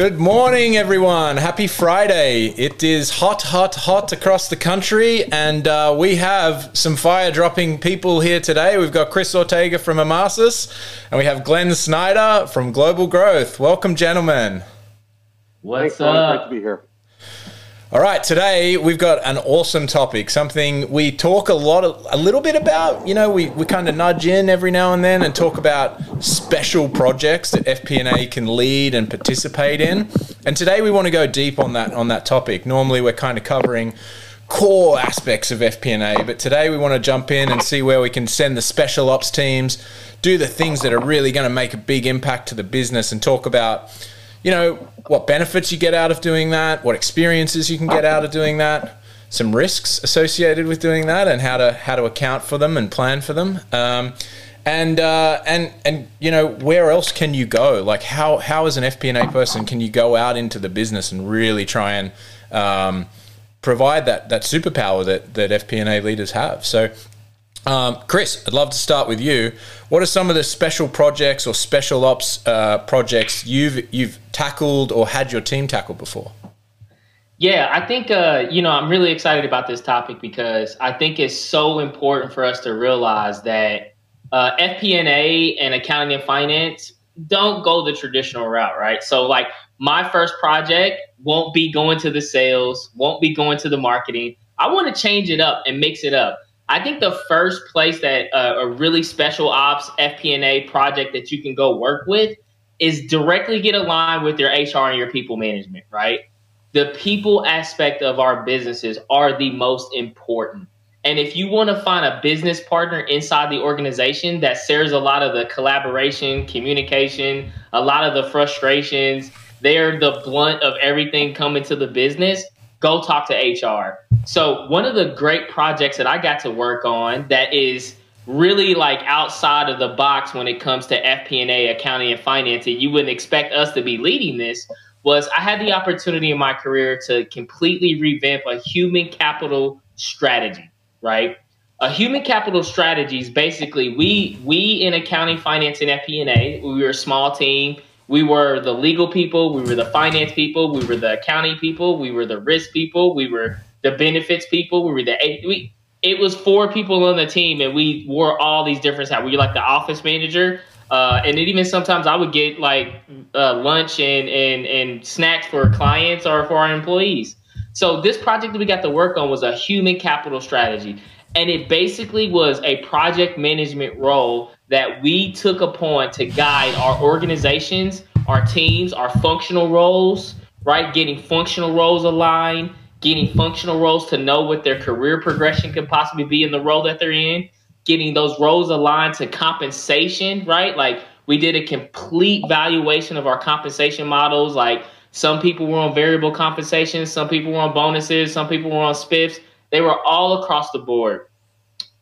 Good morning, everyone. Happy Friday. It is hot, hot, hot across the country, and uh, we have some fire dropping people here today. We've got Chris Ortega from Emarsys, and we have Glenn Snyder from Global Growth. Welcome, gentlemen. What's Thanks, up? Great to be here. All right, today we've got an awesome topic, something we talk a lot, a little bit about. You know, we, we kind of nudge in every now and then and talk about special projects that FP&A can lead and participate in. And today we want to go deep on that on that topic. Normally we're kind of covering core aspects of FP&A, but today we want to jump in and see where we can send the special ops teams, do the things that are really going to make a big impact to the business, and talk about you know, what benefits you get out of doing that, what experiences you can get out of doing that, some risks associated with doing that, and how to how to account for them and plan for them. Um, and uh, and and you know where else can you go? Like how how as an FP&A person can you go out into the business and really try and um, provide that that superpower that that FP&A leaders have? So um, Chris, I'd love to start with you. What are some of the special projects or special ops uh, projects you've you've tackled or had your team tackle before? Yeah, I think uh, you know I'm really excited about this topic because I think it's so important for us to realize that uh, FP&A and accounting and finance don't go the traditional route, right? So like my first project won't be going to the sales, won't be going to the marketing. I want to change it up and mix it up. I think the first place that uh, a really special ops FP&A project that you can go work with is directly get aligned with your HR and your people management, right? The people aspect of our businesses are the most important. And if you want to find a business partner inside the organization that shares a lot of the collaboration, communication, a lot of the frustrations, they're the blunt of everything coming to the business, go talk to HR. So one of the great projects that I got to work on that is really like outside of the box when it comes to FP&A, accounting and finance, and you wouldn't expect us to be leading this, was I had the opportunity in my career to completely revamp a human capital strategy, right? A human capital strategy is basically we we in accounting, finance, and FP&A, we were a small team we were the legal people, we were the finance people, we were the accounting people, we were the risk people, we were the benefits people, we were the we. It was four people on the team, and we wore all these different hats. We were like the office manager, uh, and even sometimes I would get like uh, lunch and, and and snacks for clients or for our employees. So this project that we got to work on was a human capital strategy, and it basically was a project management role that we took upon to guide our organizations, our teams, our functional roles, right? Getting functional roles aligned, getting functional roles to know what their career progression could possibly be in the role that they're in, getting those roles aligned to compensation, right? Like we did a complete valuation of our compensation models. Like some people were on variable compensation, some people were on bonuses, some people were on spiffs. They were all across the board.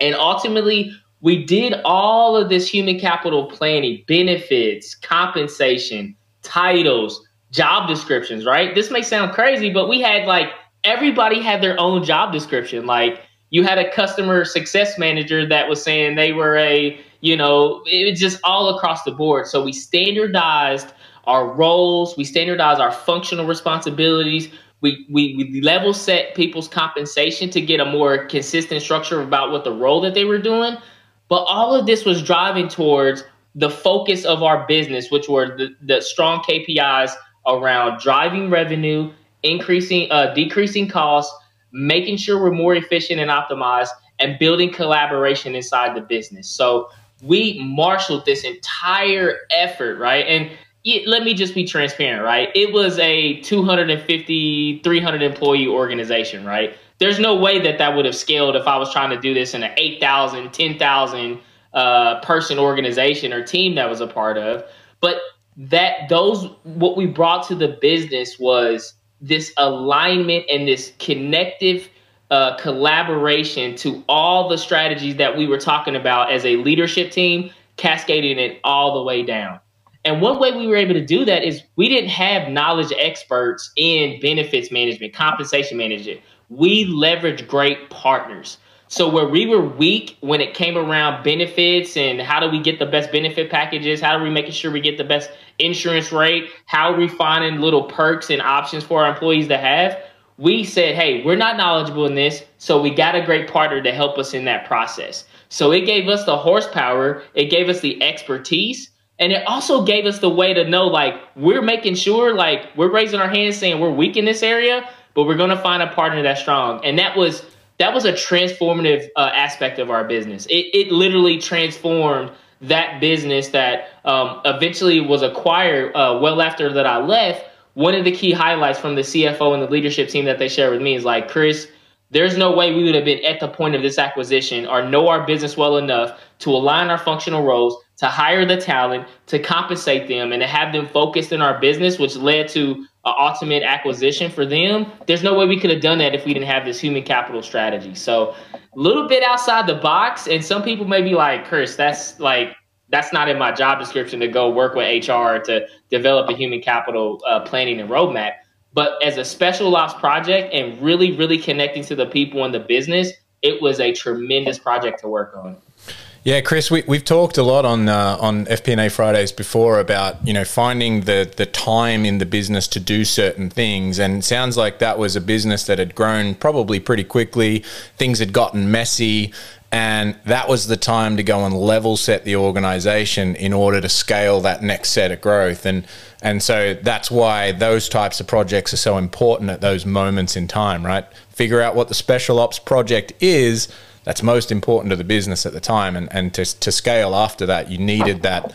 And ultimately, we did all of this human capital planning, benefits, compensation, titles, job descriptions, right? This may sound crazy, but we had like everybody had their own job description. Like you had a customer success manager that was saying they were a, you know, it was just all across the board. So we standardized our roles, we standardized our functional responsibilities. We, we, we level set people's compensation to get a more consistent structure about what the role that they were doing. But all of this was driving towards the focus of our business, which were the, the strong KPIs around driving revenue, increasing, uh, decreasing costs, making sure we're more efficient and optimized, and building collaboration inside the business. So we marshaled this entire effort, right? And it, let me just be transparent, right? It was a 250, 300 employee organization, right? There's no way that that would have scaled if I was trying to do this in an 8,000, 10,000 uh, person organization or team that was a part of. But that those what we brought to the business was this alignment and this connective uh, collaboration to all the strategies that we were talking about as a leadership team, cascading it all the way down. And one way we were able to do that is we didn't have knowledge experts in benefits management, compensation management we leverage great partners. So where we were weak when it came around benefits and how do we get the best benefit packages, how are we making sure we get the best insurance rate, how are we finding little perks and options for our employees to have, we said, hey, we're not knowledgeable in this, so we got a great partner to help us in that process. So it gave us the horsepower, it gave us the expertise, and it also gave us the way to know like we're making sure like we're raising our hands saying we're weak in this area, but we're going to find a partner that's strong. And that was that was a transformative uh, aspect of our business. It, it literally transformed that business that um, eventually was acquired uh, well after that I left. One of the key highlights from the CFO and the leadership team that they shared with me is like, Chris, there's no way we would have been at the point of this acquisition or know our business well enough to align our functional roles, to hire the talent, to compensate them, and to have them focused in our business, which led to ultimate acquisition for them. There's no way we could have done that if we didn't have this human capital strategy. So, a little bit outside the box, and some people may be like, "Chris, that's like that's not in my job description to go work with HR to develop a human capital uh, planning and roadmap." But as a special ops project and really, really connecting to the people in the business, it was a tremendous project to work on. Yeah, Chris, we, we've talked a lot on uh, on FP&A Fridays before about you know finding the the time in the business to do certain things, and sounds like that was a business that had grown probably pretty quickly. Things had gotten messy, and that was the time to go and level set the organization in order to scale that next set of growth. And and so that's why those types of projects are so important at those moments in time, right? Figure out what the special ops project is that's most important to the business at the time. And, and to, to scale after that, you needed that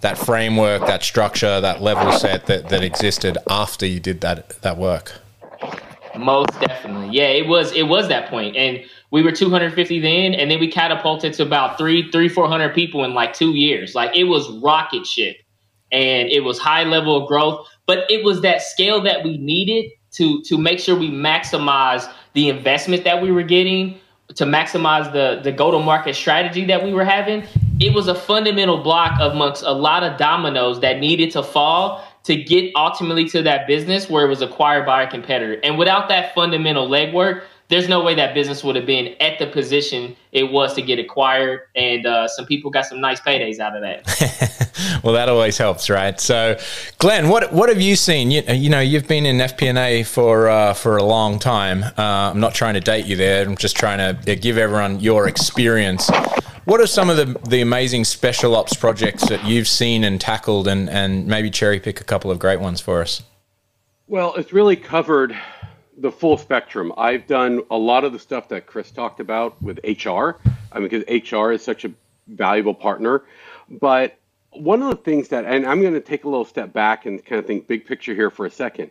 that framework, that structure, that level set that, that existed after you did that that work. Most definitely. Yeah, it was it was that point. And we were 250 then, and then we catapulted to about three, three, four hundred people in like two years. Like it was rocket ship, and it was high level of growth. But it was that scale that we needed to to make sure we maximize the investment that we were getting to maximize the the go to market strategy that we were having, it was a fundamental block amongst a lot of dominoes that needed to fall to get ultimately to that business where it was acquired by a competitor. And without that fundamental legwork, there's no way that business would have been at the position it was to get acquired. And uh, some people got some nice paydays out of that. well, that always helps, right? So, Glenn, what what have you seen? You, you know, you've been in FP&A for uh, for a long time. Uh, I'm not trying to date you there. I'm just trying to give everyone your experience. What are some of the, the amazing special ops projects that you've seen and tackled, and, and maybe cherry pick a couple of great ones for us? Well, it's really covered the full spectrum. I've done a lot of the stuff that Chris talked about with HR, I mean, because HR is such a valuable partner. But one of the things that, and I'm going to take a little step back and kind of think big picture here for a second.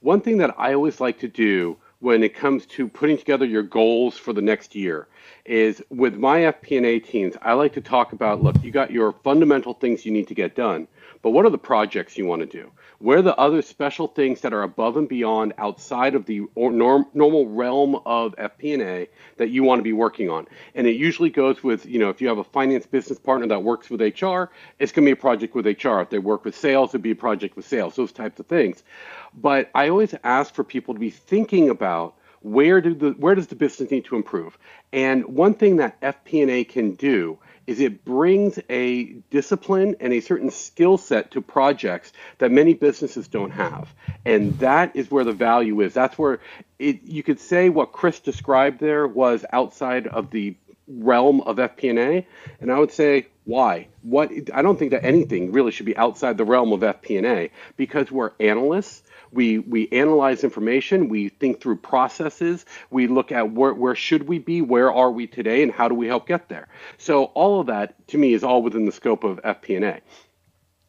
One thing that I always like to do when it comes to putting together your goals for the next year is with my FP&A teams, I like to talk about, look, you got your fundamental things you need to get done, but what are the projects you want to do? Where are the other special things that are above and beyond outside of the norm, normal realm of FP&A that you want to be working on? And it usually goes with, you know, if you have a finance business partner that works with HR, it's going to be a project with HR. If they work with sales, it'd be a project with sales, those types of things. But I always ask for people to be thinking about where do the where does the business need to improve? And one thing that FP&A can do is it brings a discipline and a certain skill set to projects that many businesses don't have. And that is where the value is. That's where it, you could say what Chris described there was outside of the realm of FP&A, and I would say why? What I don't think that anything really should be outside the realm of FP&A because we're analysts we we analyze information we think through processes we look at where, where should we be where are we today and how do we help get there so all of that to me is all within the scope of fp&a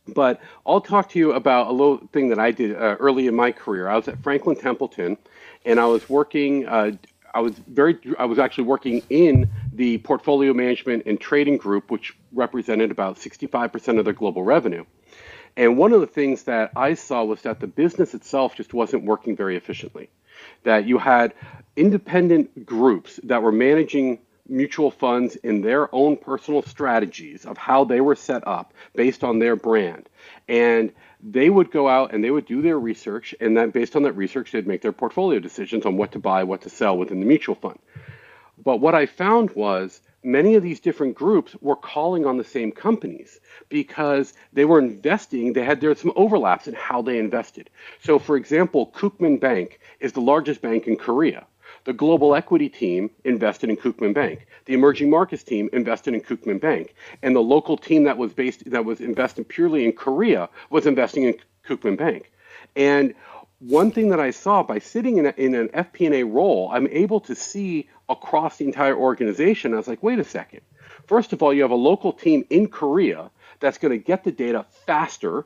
but I'll talk to you about a little thing that I did uh, early in my career. I was at Franklin Templeton, and I was working. Uh, I was very. I was actually working in the portfolio management and trading group, which represented about 65% of their global revenue. And one of the things that I saw was that the business itself just wasn't working very efficiently. That you had independent groups that were managing mutual funds in their own personal strategies of how they were set up based on their brand. And they would go out and they would do their research, and then based on that research, they'd make their portfolio decisions on what to buy, what to sell within the mutual fund. But what I found was many of these different groups were calling on the same companies because they were investing, they had there some overlaps in how they invested. So for example, Kookmin Bank is the largest bank in Korea. The global equity team invested in Kookmin Bank. The emerging markets team invested in Kookmin Bank. And the local team that was based that was investing purely in Korea was investing in Kookmin Bank. And one thing that I saw by sitting in, a, in an FP&A role, I'm able to see across the entire organization. I was like, wait a second. First of all, you have a local team in Korea that's going to get the data faster.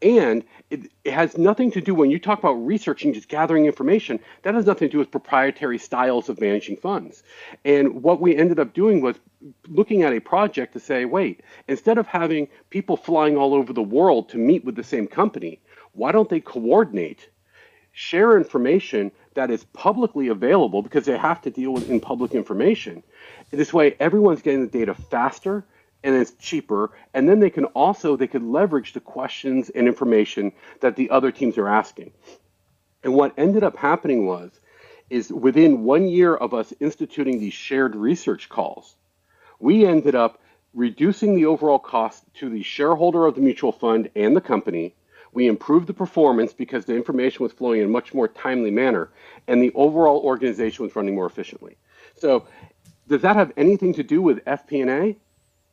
And it, it, has nothing to do when you talk about researching, just gathering information, that has nothing to do with proprietary styles of managing funds. And what we ended up doing was looking at a project to say, wait, instead of having people flying all over the world to meet with the same company, why don't they coordinate, share information that is publicly available because they have to deal with in public information. This way, everyone's getting the data faster and it's cheaper. And then they can also they could leverage the questions and information that the other teams are asking. And what ended up happening was, is within one year of us instituting these shared research calls, we ended up reducing the overall cost to the shareholder of the mutual fund and the company we improved the performance because the information was flowing in a much more timely manner, and the overall organization was running more efficiently. So, does that have anything to do with FP&A?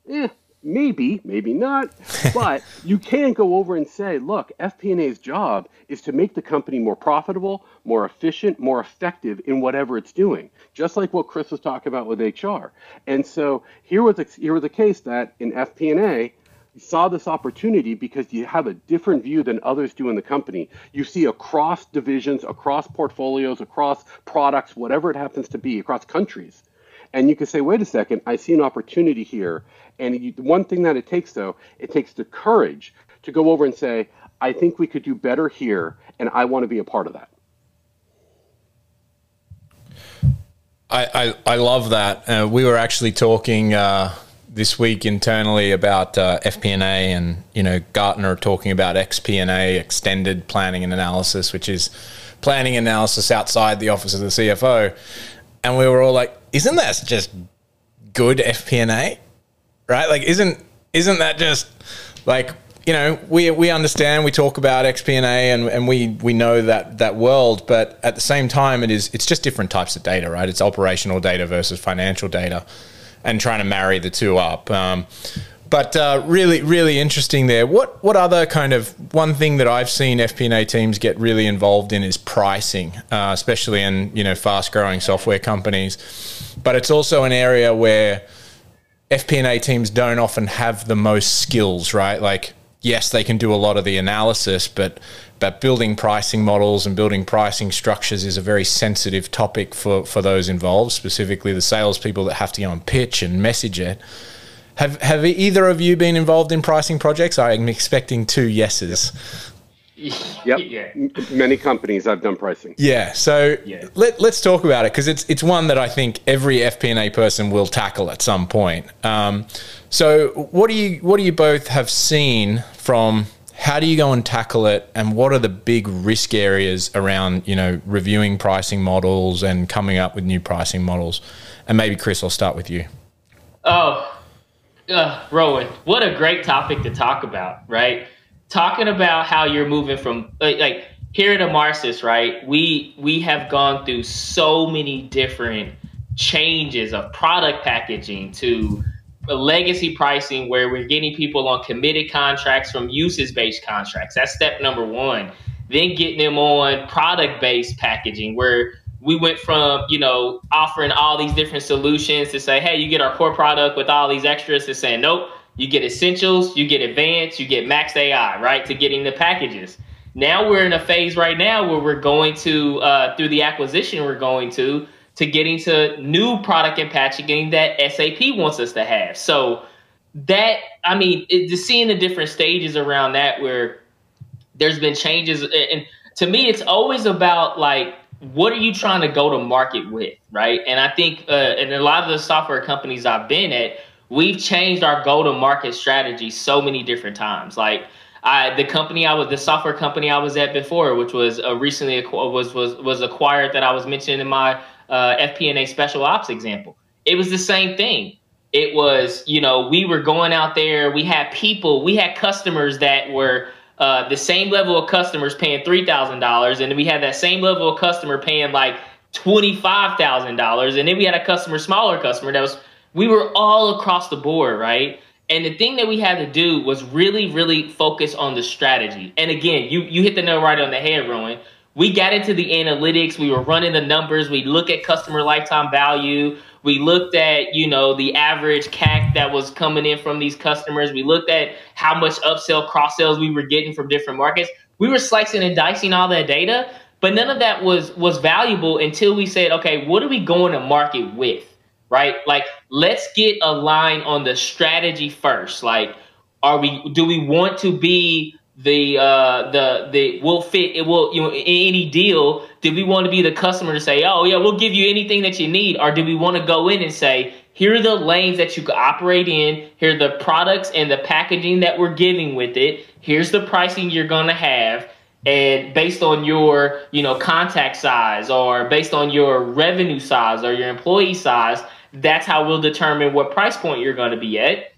Eh, maybe, maybe not. but you can't go over and say, look, FP&A's job is to make the company more profitable, more efficient, more effective in whatever it's doing. Just like what Chris was talking about with HR. And so here was a, here was a case that in FP&A, saw this opportunity because you have a different view than others do in the company. You see across divisions, across portfolios, across products, whatever it happens to be, across countries. And you can say, wait a second, I see an opportunity here. And you, one thing that it takes, though, it takes the courage to go over and say, I think we could do better here, and I want to be a part of that. I, I, I love that. Uh, we were actually talking. Uh this week internally about uh, FP&A and you know Gartner talking about XP&A, extended planning and analysis, which is planning analysis outside the office of the CFO, and we were all like, "Isn't that just good FP&A, right? Like, isn't isn't that just like you know we we understand we talk about XP&A and, and we we know that that world, but at the same time, it is it's just different types of data, right? It's operational data versus financial data." And trying to marry the two up. Um, but uh, really, really interesting there. What what other kind of one thing that I've seen FP&A teams get really involved in is pricing, uh, especially in you know fast growing software companies. But it's also an area where FP&A teams don't often have the most skills, right? Like yes, they can do a lot of the analysis, but but building pricing models and building pricing structures is a very sensitive topic for, for those involved, specifically the salespeople that have to go and pitch and message it. Have have either of you been involved in pricing projects? I'm expecting two yeses. Yep. yeah. Many companies I've done pricing. Yeah. So yeah. let let's talk about it because it's it's one that I think every FP&A person will tackle at some point. Um, so what do you what do you both have seen from how do you go and tackle it and what are the big risk areas around you know reviewing pricing models and coming up with new pricing models and maybe chris i'll start with you oh uh, rowan what a great topic to talk about right talking about how you're moving from like, like here at Emarsys, right we we have gone through so many different changes of product packaging to legacy pricing where we're getting people on committed contracts from uses based contracts. That's step number one. Then getting them on product based packaging where we went from, you know, offering all these different solutions to say, hey, you get our core product with all these extras to saying, nope, you get essentials, you get advanced, you get max AI, right? To getting the packages. Now we're in a phase right now where we're going to, uh, through the acquisition we're going to, to getting to new product and packaging that SAP wants us to have. So that I mean, it, just seeing the different stages around that where there's been changes, and to me, it's always about like what are you trying to go to market with, right? And I think, uh, and a lot of the software companies I've been at, we've changed our go to market strategy so many different times, like. I, the company I was, the software company I was at before, which was recently was was was acquired that I was mentioning in my uh, FP&A special ops example. It was the same thing. It was, you know, we were going out there. We had people, we had customers that were uh, the same level of customers paying three thousand dollars, and we had that same level of customer paying like twenty five thousand dollars, and then we had a customer, smaller customer that was. We were all across the board, right? And the thing that we had to do was really, really focus on the strategy. And again, you you hit the nail right on the head, Rowan. We got into the analytics. We were running the numbers. We look at customer lifetime value. We looked at, you know, the average CAC that was coming in from these customers. We looked at how much upsell, cross sales we were getting from different markets. We were slicing and dicing all that data, but none of that was was valuable until we said, okay, what are we going to market with? Right? Like, let's get a line on the strategy first. Like, are we? Do we want to be the uh, the the will fit? It will you know any deal. Do we want to be the customer to say, oh yeah, we'll give you anything that you need, or do we want to go in and say, here are the lanes that you can operate in. Here are the products and the packaging that we're giving with it. Here's the pricing you're gonna have and based on your you know contact size or based on your revenue size or your employee size that's how we'll determine what price point you're going to be at.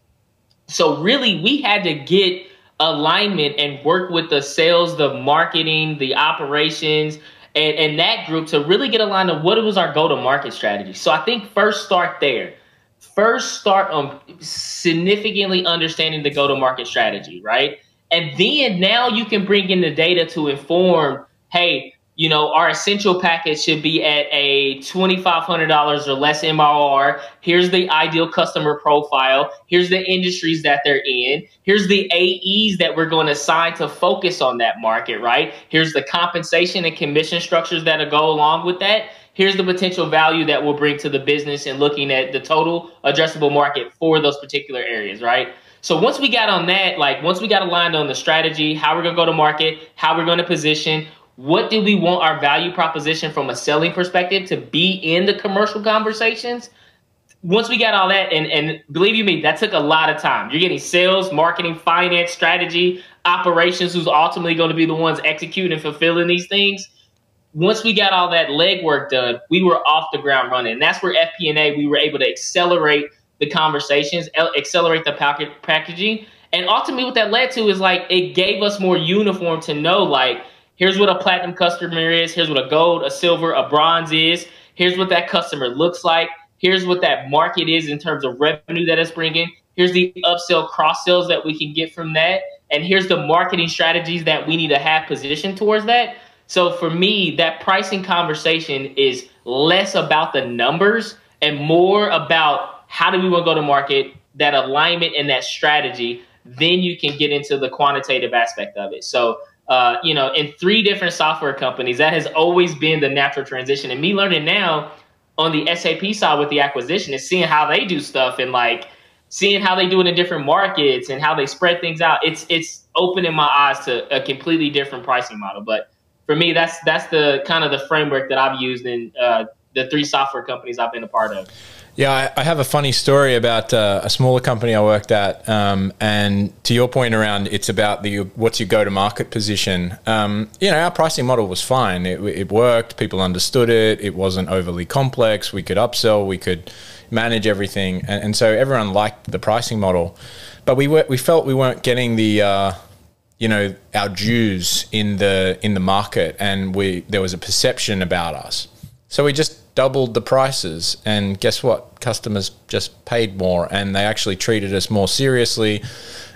So really, we had to get alignment and work with the sales, the marketing, the operations, and, and that group to really get aligned on what was our go-to-market strategy. So I think first start there. First start on significantly understanding the go-to-market strategy, right? And then now you can bring in the data to inform, hey, you know, our essential package should be at a $2,500 or less MRR. Here's the ideal customer profile. Here's the industries that they're in. Here's the AEs that we're going to assign to focus on that market, right? Here's the compensation and commission structures that will go along with that. Here's the potential value that we'll bring to the business and looking at the total addressable market for those particular areas, right? So once we got on that, like once we got aligned on the strategy, how we're going to go to market, how we're going to position, what do we want our value proposition from a selling perspective to be in the commercial conversations? Once we got all that, and, and believe you me, that took a lot of time. You're getting sales, marketing, finance, strategy, operations, who's ultimately going to be the ones executing and fulfilling these things. Once we got all that legwork done, we were off the ground running. And that's where FP&A, we were able to accelerate the conversations, accelerate the pack- packaging. And ultimately, what that led to is like it gave us more uniform to know, like, Here's what a platinum customer is. Here's what a gold, a silver, a bronze is. Here's what that customer looks like. Here's what that market is in terms of revenue that it's bringing. Here's the upsell, cross sales that we can get from that. And here's the marketing strategies that we need to have positioned towards that. So for me, that pricing conversation is less about the numbers and more about how do we want to go to market, that alignment and that strategy. Then you can get into the quantitative aspect of it. So uh, you know, in three different software companies. That has always been the natural transition. And me learning now on the SAP side with the acquisition is seeing how they do stuff and like seeing how they do it in different markets and how they spread things out. It's it's opening my eyes to a completely different pricing model. But for me, that's that's the kind of the framework that I've used in uh, the three software companies I've been a part of. Yeah, I, I have a funny story about uh, a smaller company I worked at, um, and to your point around it's about the what's your go to market position. Um, you know, our pricing model was fine. It, it worked. People understood it. It wasn't overly complex. We could upsell. We could manage everything, and, and so everyone liked the pricing model. But we were, we felt we weren't getting the uh, you know our dues in the in the market, and we there was a perception about us. So we just doubled the prices, and guess what? Customers just paid more, and they actually treated us more seriously.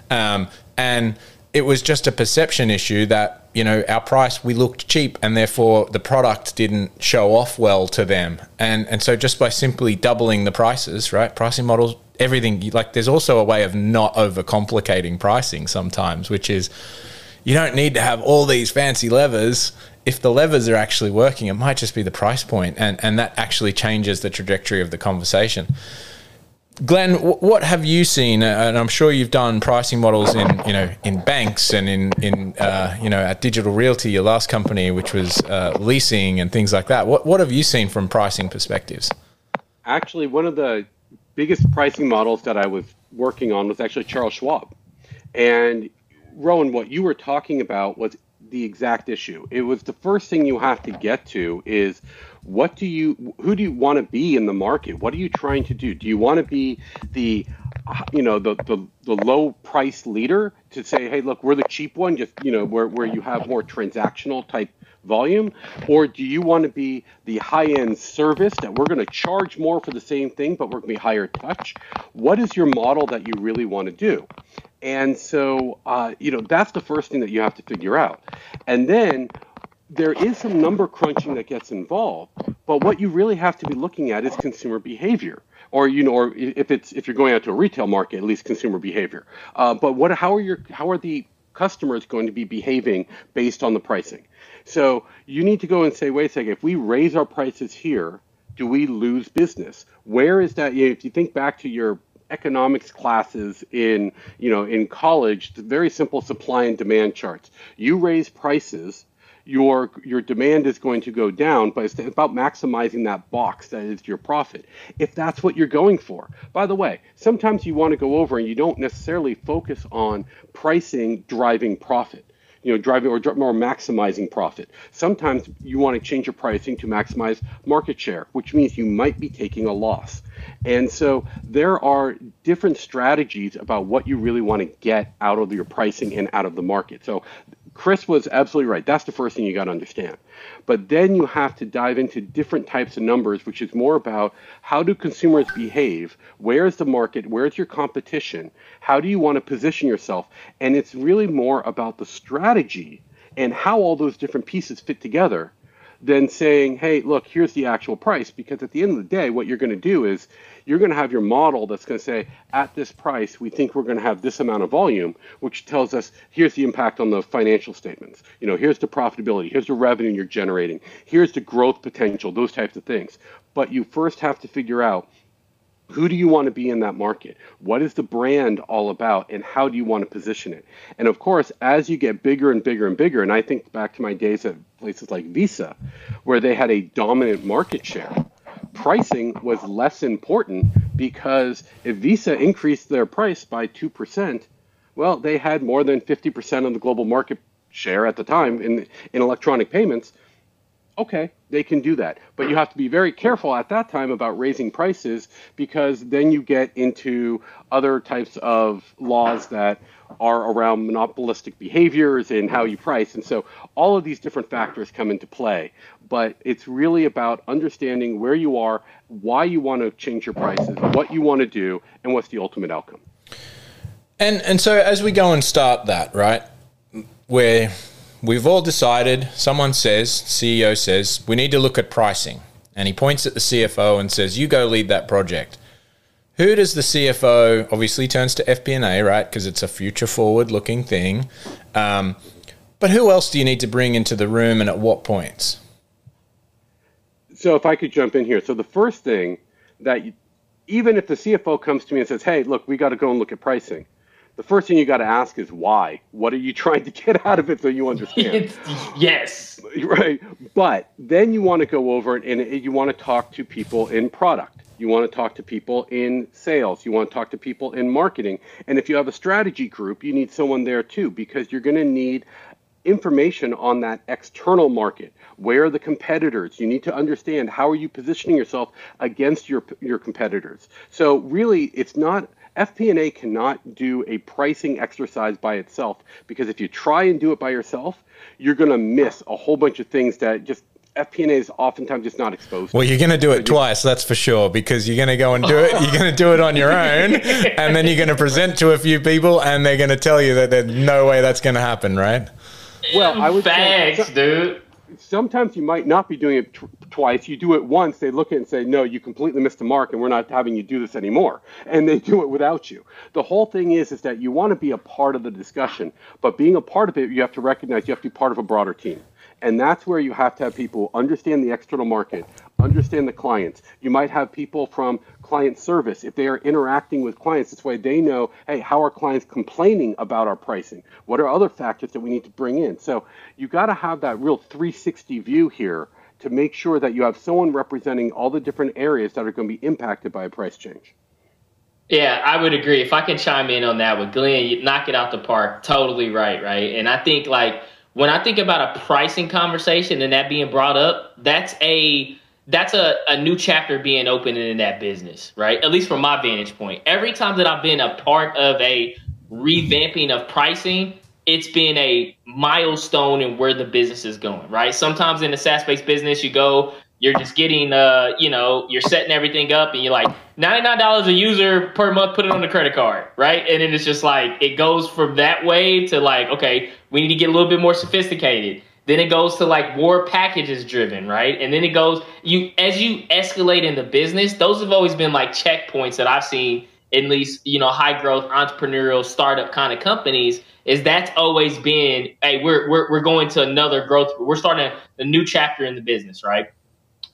Um, and it was just a perception issue that you know our price we looked cheap, and therefore the product didn't show off well to them. And and so just by simply doubling the prices, right? Pricing models, everything like there's also a way of not overcomplicating pricing sometimes, which is you don't need to have all these fancy levers if the levers are actually working, it might just be the price point, and, and that actually changes the trajectory of the conversation. Glenn, what have you seen? And I'm sure you've done pricing models in, you know, in banks and in, in uh, you know, at Digital Realty, your last company, which was uh, leasing and things like that. What, what have you seen from pricing perspectives? Actually, one of the biggest pricing models that I was working on was actually Charles Schwab. And Rowan, what you were talking about was the exact issue. It was the first thing you have to get to is what do you who do you want to be in the market? What are you trying to do? Do you want to be the you know the, the the low price leader to say hey look we're the cheap one just you know where, where you have more transactional type volume or do you want to be the high end service that we're going to charge more for the same thing but we're going to be higher touch? What is your model that you really want to do? And so uh, you know that's the first thing that you have to figure out. And then there is some number crunching that gets involved but what you really have to be looking at is consumer behavior. Or you know, or if it's if you're going out to a retail market, at least consumer behavior. Uh, but what how are your how are the customers going to be behaving based on the pricing? So you need to go and say, wait a second, if we raise our prices here, do we lose business? Where is that? If you think back to your economics classes in you know in college, very simple supply and demand charts. You raise prices your your demand is going to go down, but it's about maximizing that box that is your profit. If that's what you're going for. By the way, sometimes you want to go over and you don't necessarily focus on pricing driving profit. You know, driving or more maximizing profit. Sometimes you want to change your pricing to maximize market share, which means you might be taking a loss. And so there are different strategies about what you really want to get out of your pricing and out of the market. So Chris was absolutely right. That's the first thing you got to understand. But then you have to dive into different types of numbers, which is more about how do consumers behave? Where is the market? Where's your competition? How do you want to position yourself? And it's really more about the strategy and how all those different pieces fit together than saying, hey, look, here's the actual price. Because at the end of the day, what you're going to do is you're going to have your model that's going to say, at this price, we think we're going to have this amount of volume, which tells us here's the impact on the financial statements. You know, here's the profitability, here's the revenue you're generating, here's the growth potential, those types of things. But you first have to figure out who do you want to be in that market? What is the brand all about? And how do you want to position it? And of course, as you get bigger and bigger and bigger, and I think back to my days at places like Visa, where they had a dominant market share, pricing was less important because if Visa increased their price by 2%, well, they had more than 50% of the global market share at the time in, in electronic payments okay, they can do that. But you have to be very careful at that time about raising prices because then you get into other types of laws that are around monopolistic behaviors and how you price. And so all of these different factors come into play. But it's really about understanding where you are, why you want to change your prices, what you want to do, and what's the ultimate outcome. And and so as we go and start that, right? Where we've all decided, someone says, CEO says, we need to look at pricing. And he points at the CFO and says, you go lead that project. Who does the CFO obviously turns to FP&A, right? Because it's a future forward looking thing. Um, but who else do you need to bring into the room and at what points? So if I could jump in here. So the first thing that you, even if the CFO comes to me and says, hey, look, we got to go and look at pricing the first thing you got to ask is why. What are you trying to get out of it so you understand? yes. Right. But then you want to go over and you want to talk to people in product. You want to talk to people in sales. You want to talk to people in marketing. And if you have a strategy group, you need someone there too because you're going to need information on that external market. Where are the competitors? You need to understand how are you positioning yourself against your your competitors. So really, it's not FP&A cannot do a pricing exercise by itself because if you try and do it by yourself, you're going to miss a whole bunch of things that just FP&A is oftentimes just not exposed. Well, you're going to do it twice, that's for sure, because you're going to go and do it. You're going to do it on your own, and then you're going to present to a few people, and they're going to tell you that there's no way that's going to happen, right? Well, I would facts, say, dude sometimes you might not be doing it t- twice. You do it once, they look at it and say, no, you completely missed the mark and we're not having you do this anymore. And they do it without you. The whole thing is, is that you want to be a part of the discussion, but being a part of it, you have to recognize you have to be part of a broader team. And that's where you have to have people understand the external market, understand the clients. You might have people from client service. If they are interacting with clients, this way they know, hey, how are clients complaining about our pricing? What are other factors that we need to bring in? So you got to have that real 360 view here to make sure that you have someone representing all the different areas that are going to be impacted by a price change. Yeah, I would agree. If I can chime in on that with Glenn, you knock it out the park. Totally right, right? And I think like when I think about a pricing conversation and that being brought up, that's a that's a, a new chapter being opened in that business, right? At least from my vantage point. Every time that I've been a part of a revamping of pricing, it's been a milestone in where the business is going, right? Sometimes in the SaaS based business, you go, you're just getting, uh, you know, you're setting everything up and you're like, $99 a user per month, put it on the credit card, right? And then it's just like, it goes from that way to like, okay, we need to get a little bit more sophisticated. Then it goes to like war packages driven, right? And then it goes, you, as you escalate in the business, those have always been like checkpoints that I've seen at least, you know, high growth entrepreneurial startup kind of companies is that's always been, hey, we're, we're, we're going to another growth. We're starting a, a new chapter in the business, right?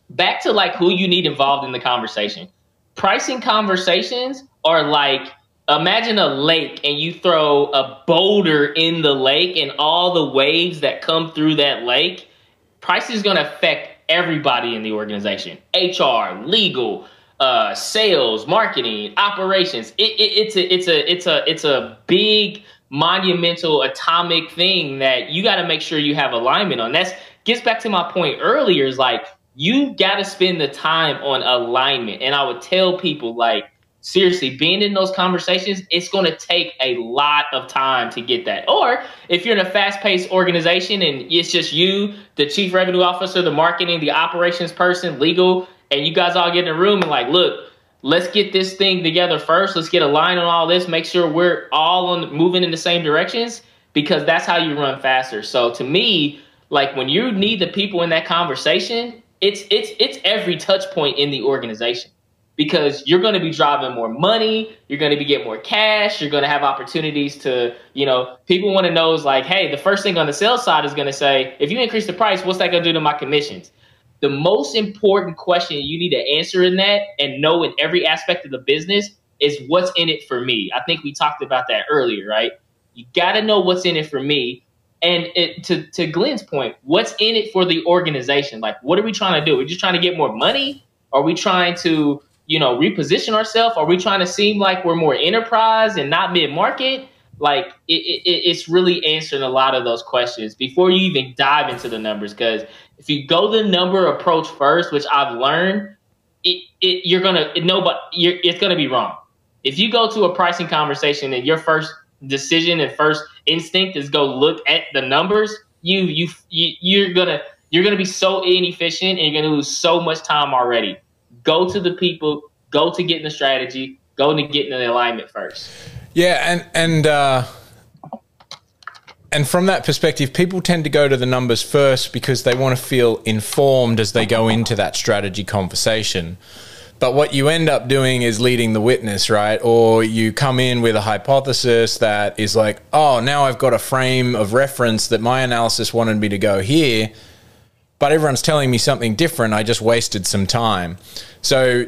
Back to like who you need involved in the conversation. Pricing conversations are like, imagine a lake and you throw a boulder in the lake and all the waves that come through that lake. Price is going to affect everybody in the organization HR, legal, uh, sales, marketing, operations. It, it, it's a it's a it's a it's a big monumental atomic thing that you got to make sure you have alignment on. That's gets back to my point earlier. Is like you got to spend the time on alignment, and I would tell people like seriously, being in those conversations, it's going to take a lot of time to get that. Or if you're in a fast paced organization and it's just you, the chief revenue officer, the marketing, the operations person, legal, and you guys all get in a room and like, look, let's get this thing together first. Let's get a line on all this. Make sure we're all on moving in the same directions because that's how you run faster. So to me, like when you need the people in that conversation, it's it's it's every touch point in the organization because you're going to be driving more money, you're going to be getting more cash, you're going to have opportunities to, you know, people want to know is like, hey, the first thing on the sales side is going to say, if you increase the price, what's that going to do to my commissions? the most important question you need to answer in that and know in every aspect of the business is what's in it for me. I think we talked about that earlier, right? You got to know what's in it for me. And it, to, to Glenn's point, what's in it for the organization? Like, what are we trying to do? We're just trying to get more money? Are we trying to, you know, reposition ourselves? Are we trying to seem like we're more enterprise and not mid market? Like, it, it, it's really answering a lot of those questions before you even dive into the numbers. Because if you go the number approach first, which I've learned, it, it you're gonna no, but you're, it's gonna be wrong. If you go to a pricing conversation and your first decision and first instinct is go look at the numbers, you you, you you're gonna you're gonna be so inefficient and you're gonna lose so much time already. Go to the people, go to getting the strategy, go to getting the alignment first. Yeah, and and uh, and from that perspective, people tend to go to the numbers first because they want to feel informed as they go into that strategy conversation. But what you end up doing is leading the witness, right? Or you come in with a hypothesis that is like, oh, now I've got a frame of reference that my analysis wanted me to go here but everyone's telling me something different. I just wasted some time. So,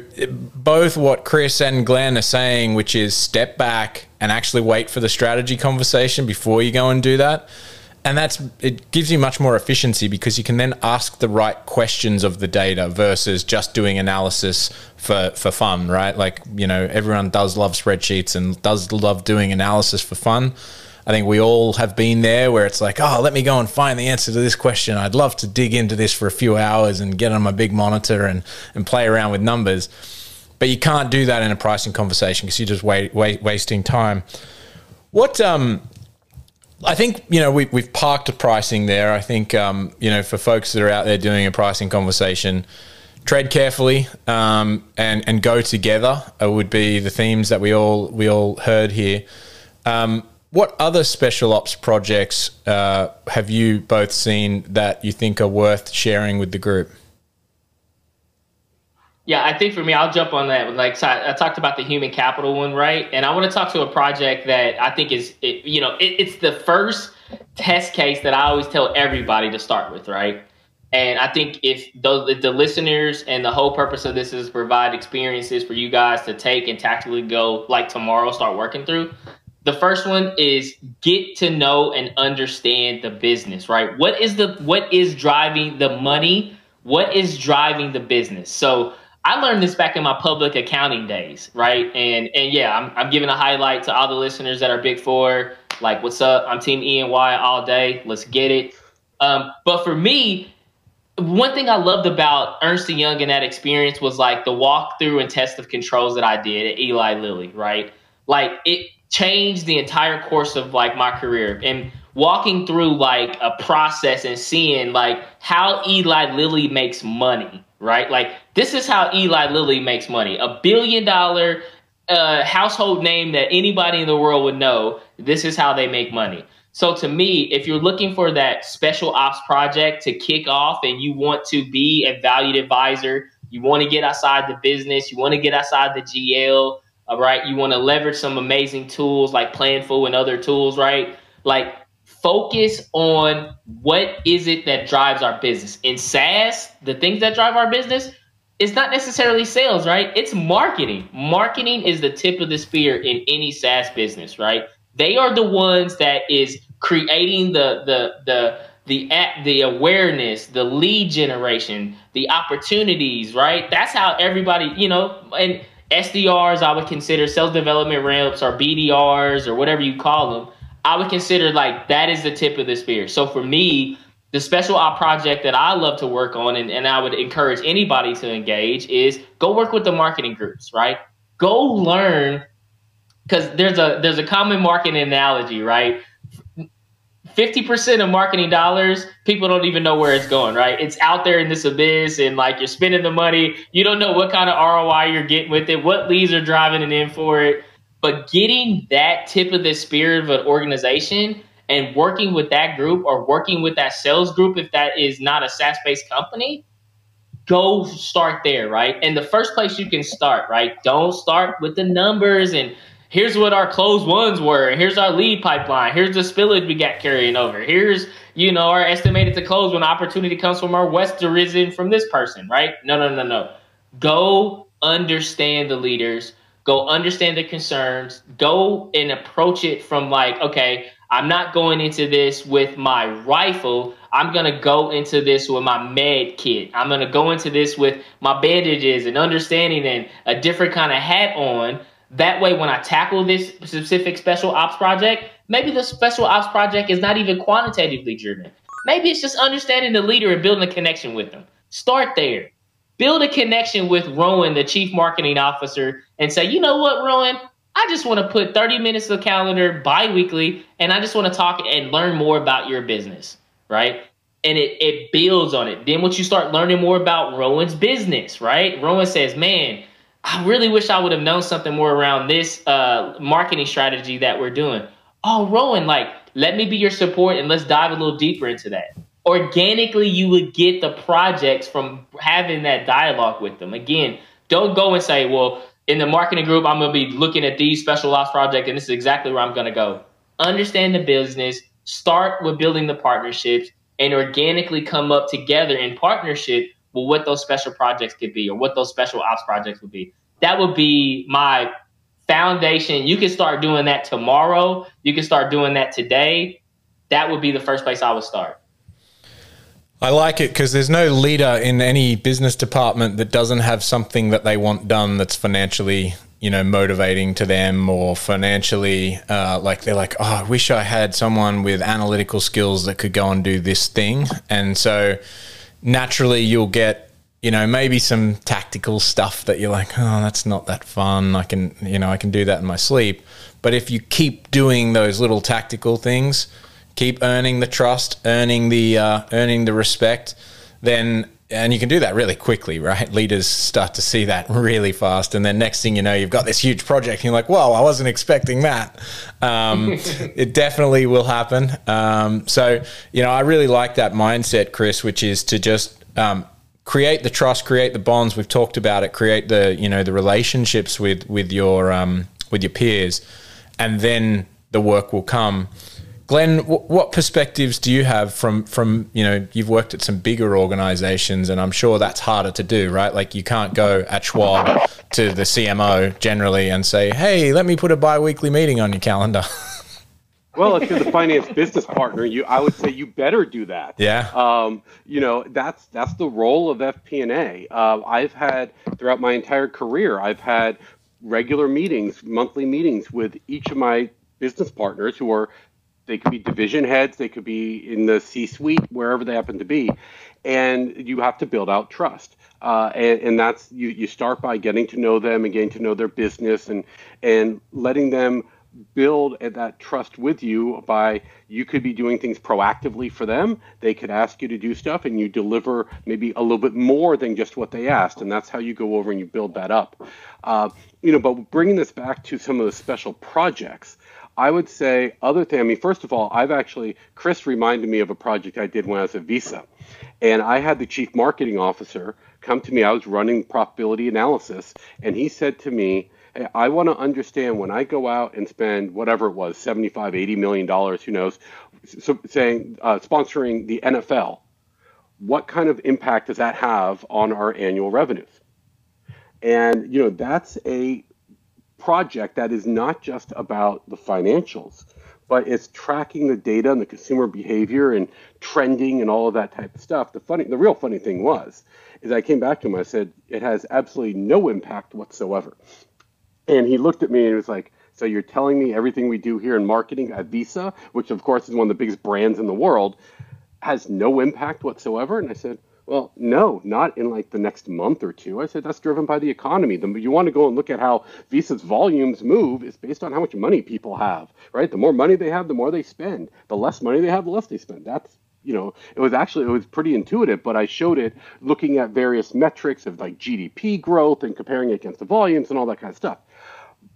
both what Chris and Glenn are saying, which is step back and actually wait for the strategy conversation before you go and do that. And that's it gives you much more efficiency because you can then ask the right questions of the data versus just doing analysis for, for fun, right? Like, you know, everyone does love spreadsheets and does love doing analysis for fun I think we all have been there where it's like, oh, let me go and find the answer to this question. I'd love to dig into this for a few hours and get on my big monitor and, and play around with numbers. But you can't do that in a pricing conversation because you're just wasting time. What um, I think you know we, we've parked a pricing there. I think um, you know for folks that are out there doing a pricing conversation, tread carefully um, and and go together uh, would be the themes that we all we all heard here. Um, what other special ops projects uh, have you both seen that you think are worth sharing with the group? Yeah, I think for me, I'll jump on that. Like so I, talked about the human capital one, right? And I want to talk to a project that I think is, it, you know, it, it's the first test case that I always tell everybody to start with, right? And I think if those the listeners and the whole purpose of this is provide experiences for you guys to take and tactically go like tomorrow, start working through the first one is get to know and understand the business right? What is the what is driving the money? What is driving the business? So i learned this back in my public accounting days right? And and yeah i'm, I'm giving a highlight to all the listeners that are big four like what's up? I'm team e and y all day. Let's get it. Um, but for me, one thing I loved about Ernst Young and that experience was like the walkthrough and test of controls that I did at Eli Lilly, right? Like it changed the entire course of like my career and walking through like a process and seeing like how Eli Lilly makes money, right? Like this is how Eli Lilly makes money. A billion dollar uh, household name that anybody in the world would know. This is how they make money. So to me, if you're looking for that special ops project to kick off and you want to be a valued advisor, you want to get outside the business, you want to get outside the GL, all right? You want to leverage some amazing tools like Planful and other tools, right? Like focus on what is it that drives our business. In SaaS, the things that drive our business, it's not necessarily sales, right? It's marketing. Marketing is the tip of the spear in any SaaS business, right? They are the ones that is creating the the the the the awareness, the lead generation, the opportunities, right? That's how everybody, you know, and SDRs I would consider sales development reps or BDRs or whatever you call them. I would consider like that is the tip of the spear. So for me, the special op project that I love to work on and, and I would encourage anybody to engage is go work with the marketing groups, right? Go learn because there's a there's a common marketing analogy, right? 50% of marketing dollars, people don't even know where it's going, right? It's out there in this abyss and like you're spending the money. You don't know what kind of ROI you're getting with it, what leads are driving it in for it. But getting that tip of the spear of an organization and working with that group or working with that sales group, if that is not a SaaS based company, go start there, right? And the first place you can start, right? Don't start with the numbers and here's what our closed ones were. Here's our lead pipeline. Here's the spillage we got carrying over. Here's, you know, our estimated to close when opportunity comes from our west arisen from this person, right? No, no, no, no. Go understand the leaders. Go understand the concerns. Go and approach it from like, okay, I'm not going into this with my rifle. I'm going to go into this with my med kit. I'm going to go into this with my bandages and understanding and a different kind of hat on that way, when I tackle this specific special ops project, maybe the special ops project is not even quantitatively driven. Maybe it's just understanding the leader and building a connection with them. Start there. Build a connection with Rowan, the chief marketing officer, and say, you know what, Rowan? I just want to put 30 minutes of the calendar bi-weekly, and I just want to talk and learn more about your business, right? And it, it builds on it. Then once you start learning more about Rowan's business, right? Rowan says, man, I really wish I would have known something more around this uh, marketing strategy that we're doing. Oh, Rowan, like, let me be your support and let's dive a little deeper into that. Organically, you would get the projects from having that dialogue with them. Again, don't go and say, well, in the marketing group, I'm going to be looking at these special ops project and this is exactly where I'm going to go. Understand the business, start with building the partnerships, and organically come up together in partnership well, what those special projects could be or what those special ops projects would be. That would be my foundation. You can start doing that tomorrow. You can start doing that today. That would be the first place I would start. I like it because there's no leader in any business department that doesn't have something that they want done that's financially, you know, motivating to them or financially, uh, like they're like, oh, I wish I had someone with analytical skills that could go and do this thing. And so, naturally you'll get you know maybe some tactical stuff that you're like oh that's not that fun. I can you know i can do that in my sleep. But if you keep doing those little tactical things keep earning the trust earning the uh, earning the respect then and you can do that really quickly, right? Leaders start to see that really fast, and then next thing you know, you've got this huge project, and you're like, "Whoa, I wasn't expecting that." Um, it definitely will happen. Um, so, you know, I really like that mindset, Chris, which is to just um, create the trust, create the bonds. We've talked about it. Create the you know the relationships with with your um, with your peers, and then the work will come. Glenn, what perspectives do you have from from you know you've worked at some bigger organizations and I'm sure that's harder to do, right? Like you can't go at Schwab to the CMO generally and say, "Hey, let me put a bi-weekly meeting on your calendar." well, if you're the finance business partner, you I would say you better do that. Yeah. Um, you know that's that's the role of FP&A. Uh, I've had throughout my entire career, I've had regular meetings, monthly meetings with each of my business partners who are they could be division heads, they could be in the C-suite, wherever they happen to be, and you have to build out trust. Uh, and, and, that's you, you start by getting to know them and getting to know their business and and letting them build that trust with you by you could be doing things proactively for them they could ask you to do stuff and you deliver maybe a little bit more than just what they asked and that's how you go over and you build that up uh, you know but bringing this back to some of the special projects I would say other thing. I mean, first of all, I've actually Chris reminded me of a project I did when I was at Visa, and I had the chief marketing officer come to me. I was running profitability analysis, and he said to me, hey, I want to understand when I go out and spend whatever it was, 75, 80 million dollars, who knows, so saying uh, sponsoring the NFL, what kind of impact does that have on our annual revenues? And you know, that's a project that is not just about the financials, but it's tracking the data and the consumer behavior and trending and all of that type of stuff. The funny, the real funny thing was, is I came back to him. I said it has absolutely no impact whatsoever, and he looked at me and was like, "So you're telling me everything we do here in marketing at Visa, which of course is one of the biggest brands in the world, has no impact whatsoever?" And I said well, no, not in like the next month or two. I said that's driven by the economy. The, you want to go and look at how Visa's volumes move is based on how much money people have, right? The more money they have, the more they spend. The less money they have, the less they spend. That's you know, it was actually it was pretty intuitive, but I showed it looking at various metrics of like GDP growth and comparing it against the volumes and all that kind of stuff.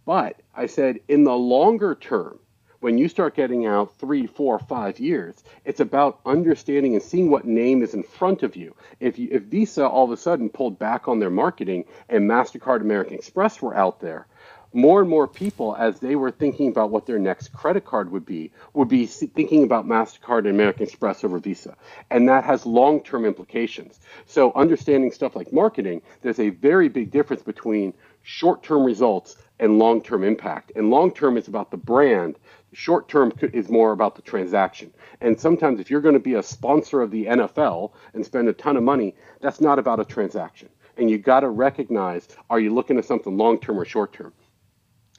But I said in the longer term, when you start getting out three, four, five years, it's about understanding and seeing what name is in front of you. If you, if Visa all of a sudden pulled back on their marketing and Mastercard, American Express were out there, more and more people, as they were thinking about what their next credit card would be, would be thinking about MasterCard and American Express over Visa. And that has long term implications. So, understanding stuff like marketing, there's a very big difference between short term results and long term impact. And long term is about the brand, short term is more about the transaction. And sometimes, if you're going to be a sponsor of the NFL and spend a ton of money, that's not about a transaction. And you got to recognize are you looking at something long term or short term?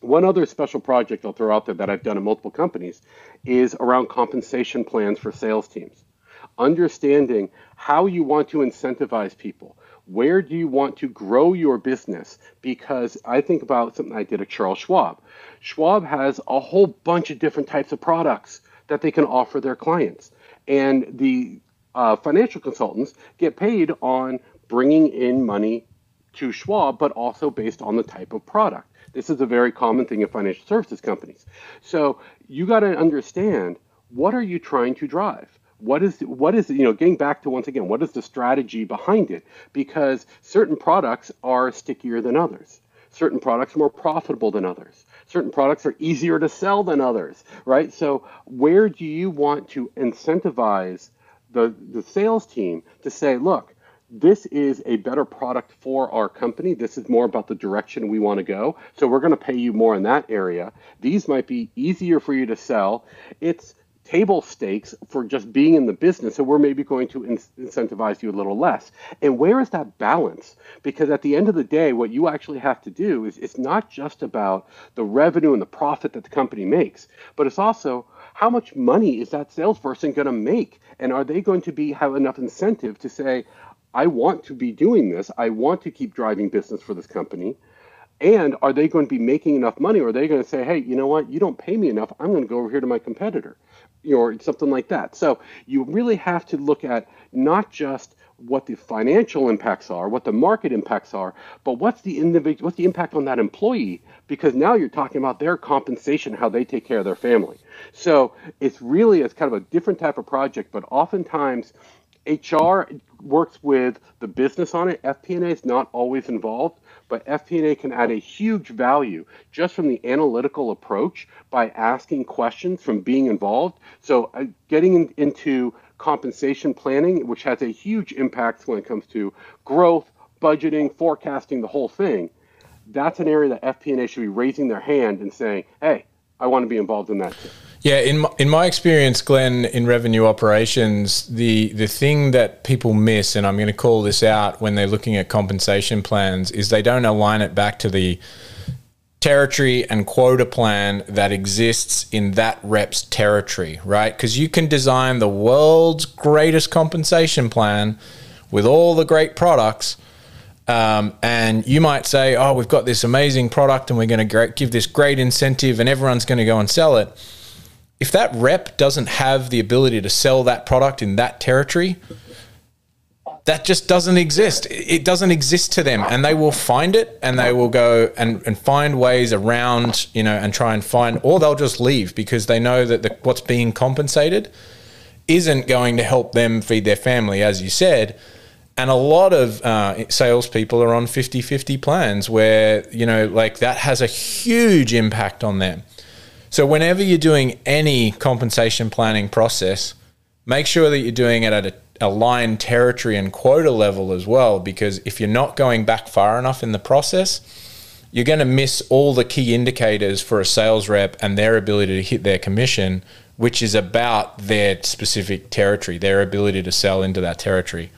One other special project I'll throw out there that I've done in multiple companies is around compensation plans for sales teams. Understanding how you want to incentivize people, where do you want to grow your business? Because I think about something I did at Charles Schwab. Schwab has a whole bunch of different types of products that they can offer their clients. And the uh, financial consultants get paid on bringing in money to Schwab, but also based on the type of product. This is a very common thing in financial services companies. So you got to understand what are you trying to drive? What is what is you know getting back to once again what is the strategy behind it because certain products are stickier than others certain products are more profitable than others certain products are easier to sell than others right so where do you want to incentivize the the sales team to say look this is a better product for our company. This is more about the direction we want to go. So we're going to pay you more in that area. These might be easier for you to sell. It's table stakes for just being in the business, so we're maybe going to in- incentivize you a little less. And where is that balance? Because at the end of the day, what you actually have to do is it's not just about the revenue and the profit that the company makes, but it's also how much money is that salesperson going to make, and are they going to be have enough incentive to say, I want to be doing this. I want to keep driving business for this company. And are they going to be making enough money, or are they going to say, hey, you know what? You don't pay me enough. I'm going to go over here to my competitor or something like that. So you really have to look at not just what the financial impacts are, what the market impacts are, but what's the individual, what's the impact on that employee? Because now you're talking about their compensation, how they take care of their family. So it's really it's kind of a different type of project, but oftentimes HR works with the business on it. FP&A is not always involved, but FP&A can add a huge value just from the analytical approach by asking questions from being involved. So uh, getting in, into compensation planning, which has a huge impact when it comes to growth, budgeting, forecasting, the whole thing. That's an area that FP&A should be raising their hand and saying, "Hey, I want to be involved in that too." Yeah, in my, in my experience, Glenn, in revenue operations, the the thing that people miss, and I'm going to call this out when they're looking at compensation plans, is they don't align it back to the territory and quota plan that exists in that rep's territory, right? Because you can design the world's greatest compensation plan with all the great products. Um, and you might say, oh, we've got this amazing product and we're going to give this great incentive and everyone's going to go and sell it. If that rep doesn't have the ability to sell that product in that territory, that just doesn't exist. It doesn't exist to them, and they will find it, and they will go and, and find ways around, you know, and try and find, or they'll just leave because they know that the, what's being compensated isn't going to help them feed their family, as you said. And a lot of uh, salespeople are on 50 50 plans where, you know, like that has a huge impact on them. So, whenever you're doing any compensation planning process, make sure that you're doing it at a aligned territory and quota level as well, because if you're not going back far enough in the process, you're going to miss all the key indicators for a sales rep and their ability to hit their commission, which is about their specific territory, their ability to sell into that territory.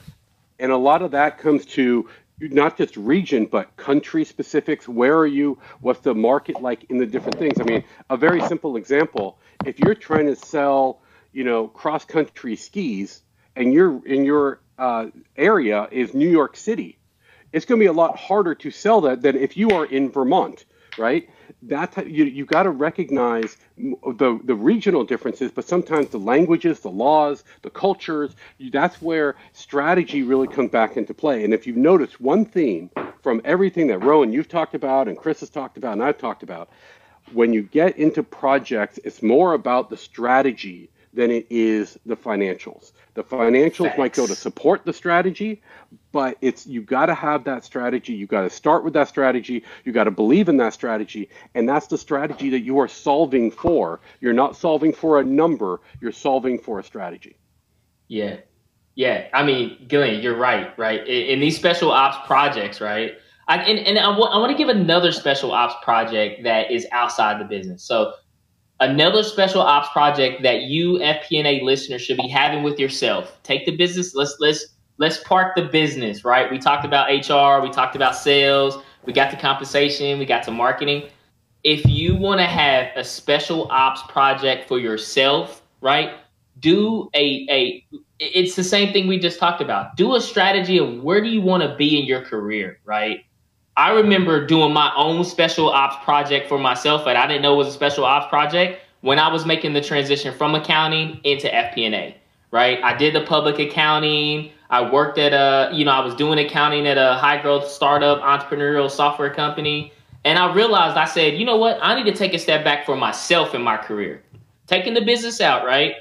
And a lot of that comes to not just region, but country specifics. Where are you? What's the market like in the different things? I mean, a very simple example if you're trying to sell, you know, cross country skis, and your in your uh, area is New York City, it's going to be a lot harder to sell that than if you are in Vermont, right? That you you got to recognize the the regional differences, but sometimes the languages, the laws, the cultures. That's where strategy really comes back into play. And if you've noticed one theme from everything that Rowan you've talked about and Chris has talked about and I've talked about, when you get into projects, it's more about the strategy than it is the financials. The financials Thanks. might go to support the strategy, but it's you got to have that strategy. You got to start with that strategy. You got to believe in that strategy, and that's the strategy that you are solving for. You're not solving for a number. You're solving for a strategy. Yeah, yeah. I mean, Glenn, you're right. Right in, in these special ops projects, right. I, and, and I, w- I want to give another special ops project that is outside the business. So another special ops project that you FP&A listeners should be having with yourself. Take the business. Let's let's let's park the business. Right. We talked about HR. We talked about sales. We got to compensation. We got to marketing. If you want to have a special ops project for yourself, right? Do a a. It's the same thing we just talked about. Do a strategy of where do you want to be in your career, right? I remember doing my own special ops project for myself, but I didn't know it was a special ops project when I was making the transition from accounting into FP&A. Right, I did the public accounting. I worked at a, you know, I was doing accounting at a high growth startup entrepreneurial software company, and I realized I said, you know what, I need to take a step back for myself in my career, taking the business out. Right,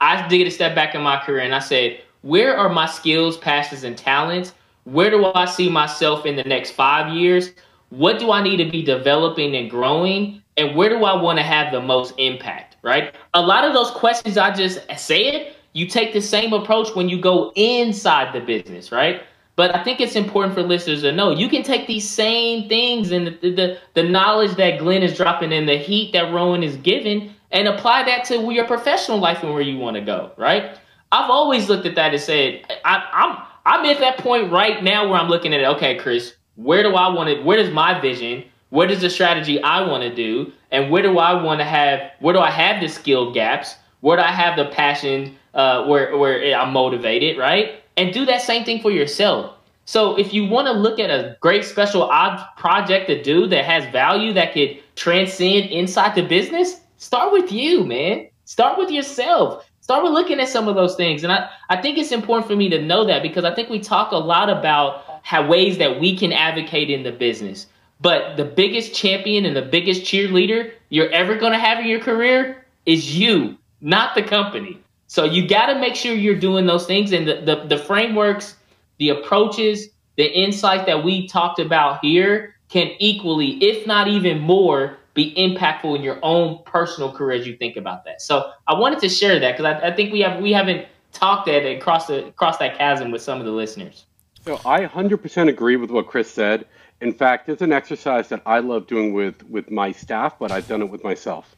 I did a step back in my career, and I said, where are my skills, passions, and talents? Where do I see myself in the next five years? What do I need to be developing and growing? And where do I want to have the most impact? Right? A lot of those questions I just said, you take the same approach when you go inside the business, right? But I think it's important for listeners to know you can take these same things and the, the, the knowledge that Glenn is dropping and the heat that Rowan is giving and apply that to your professional life and where you want to go, right? I've always looked at that and said, I, I'm I'm at that point right now where I'm looking at it. Okay, Chris, where do I want to? Where is my vision? What is the strategy I want to do? And where do I want to have? Where do I have the skill gaps? Where do I have the passion? Uh, where where I'm motivated, right? And do that same thing for yourself. So if you want to look at a great special ops project to do that has value that could transcend inside the business, start with you, man. Start with yourself. Start with looking at some of those things. And I, I think it's important for me to know that because I think we talk a lot about how ways that we can advocate in the business. But the biggest champion and the biggest cheerleader you're ever going to have in your career is you, not the company. So you got to make sure you're doing those things and the, the, the frameworks, the approaches, the insight that we talked about here can equally, if not even more, be impactful in your own personal career as you think about that. So I wanted to share that because I, I, think we have we haven't talked that and crossed the crossed that chasm with some of the listeners. So I 100% agree with what Chris said. In fact, it's an exercise that I love doing with with my staff, but I've done it with myself.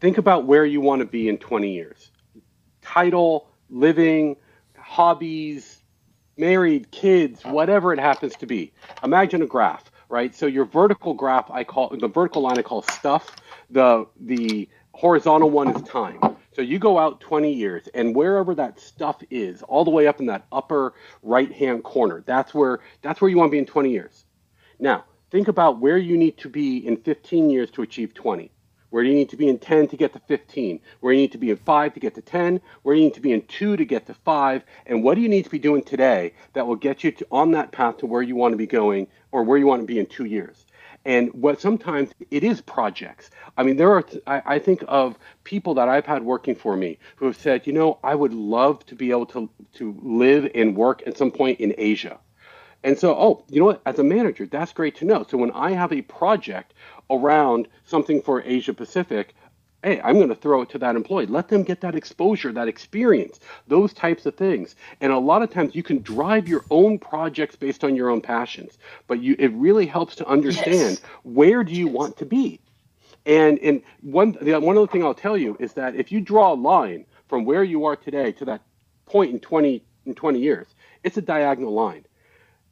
Think about where you want to be in 20 years. Title, living, hobbies, married, kids, whatever it happens to be. Imagine a graph right? So your vertical graph, I call the vertical line, I call stuff. The the horizontal one is time. So you go out 20 years, and wherever that stuff is, all the way up in that upper right hand corner, that's where that's where you want to be in 20 years. Now, think about where you need to be in 15 years to achieve 20. Where do you need to be in 10 to get to 15? Where you need to be in 5 to get to 10? Where you need to be in 2 to get to 5? And what do you need to be doing today that will get you to, on that path to where you want to be going or where you want to be in 2 years? And what sometimes it is projects. I mean, there are, I, I think of people that I've had working for me who have said, you know, I would love to be able to, to live and work at some point in Asia. And so, oh, you know what? As a manager, that's great to know. So when I have a project around something for Asia Pacific, hey, I'm going to throw it to that employee. Let them get that exposure, that experience, those types of things. And a lot of times you can drive your own projects based on your own passions, but you, it really helps to understand yes. where do you want to be. And, and one, the, one other thing I'll tell you is that if you draw a line from where you are today to that point in 20, in 20 years, it's a diagonal line.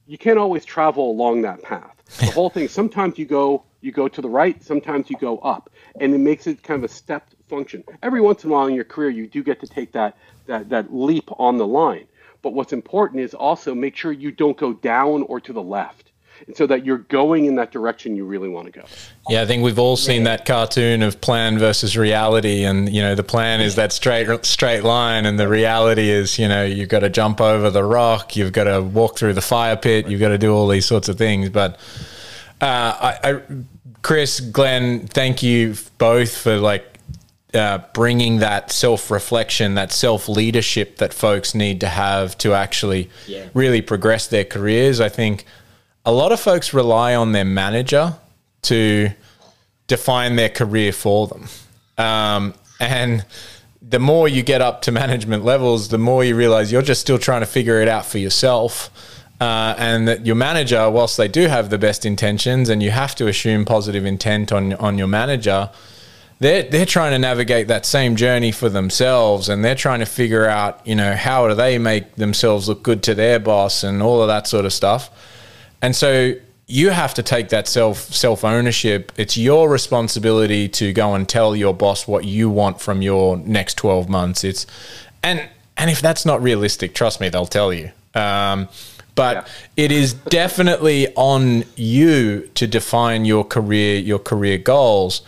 You can't always travel along that path. The whole thing, sometimes you go you go to the right, sometimes you go up, and it makes it kind of a stepped function. Every once in a while in your career, you do get to take that that that leap on the line. But what's important is also make sure you don't go down or to the left. And so that you're going in that direction you really want to go. Yeah, I think we've all seen that cartoon of plan versus reality, and you know the plan is that straight straight line, and the reality is you know you've got to jump over the rock, you've got to walk through the fire pit, you've got to do all these sorts of things. But uh, I, I, Chris, Glenn, thank you both for like uh, bringing that self reflection, that self leadership that folks need to have to actually yeah. really progress their careers. I think a lot of folks rely on their manager to define their career for them. Um, and the more you get up to management levels, the more you realize you're just still trying to figure it out for yourself uh, and that your manager, whilst they do have the best intentions, and you have to assume positive intent on on your manager, they're they're trying to navigate that same journey for themselves, and they're trying to figure out, you know, how do they make themselves look good to their boss, and all of that sort of stuff. And so you have to take that self self ownership. It's your responsibility to go and tell your boss what you want from your next twelve months. It's and and if that's not realistic, trust me, they'll tell you. Um, but yeah. it is definitely on you to define your career, your career goals.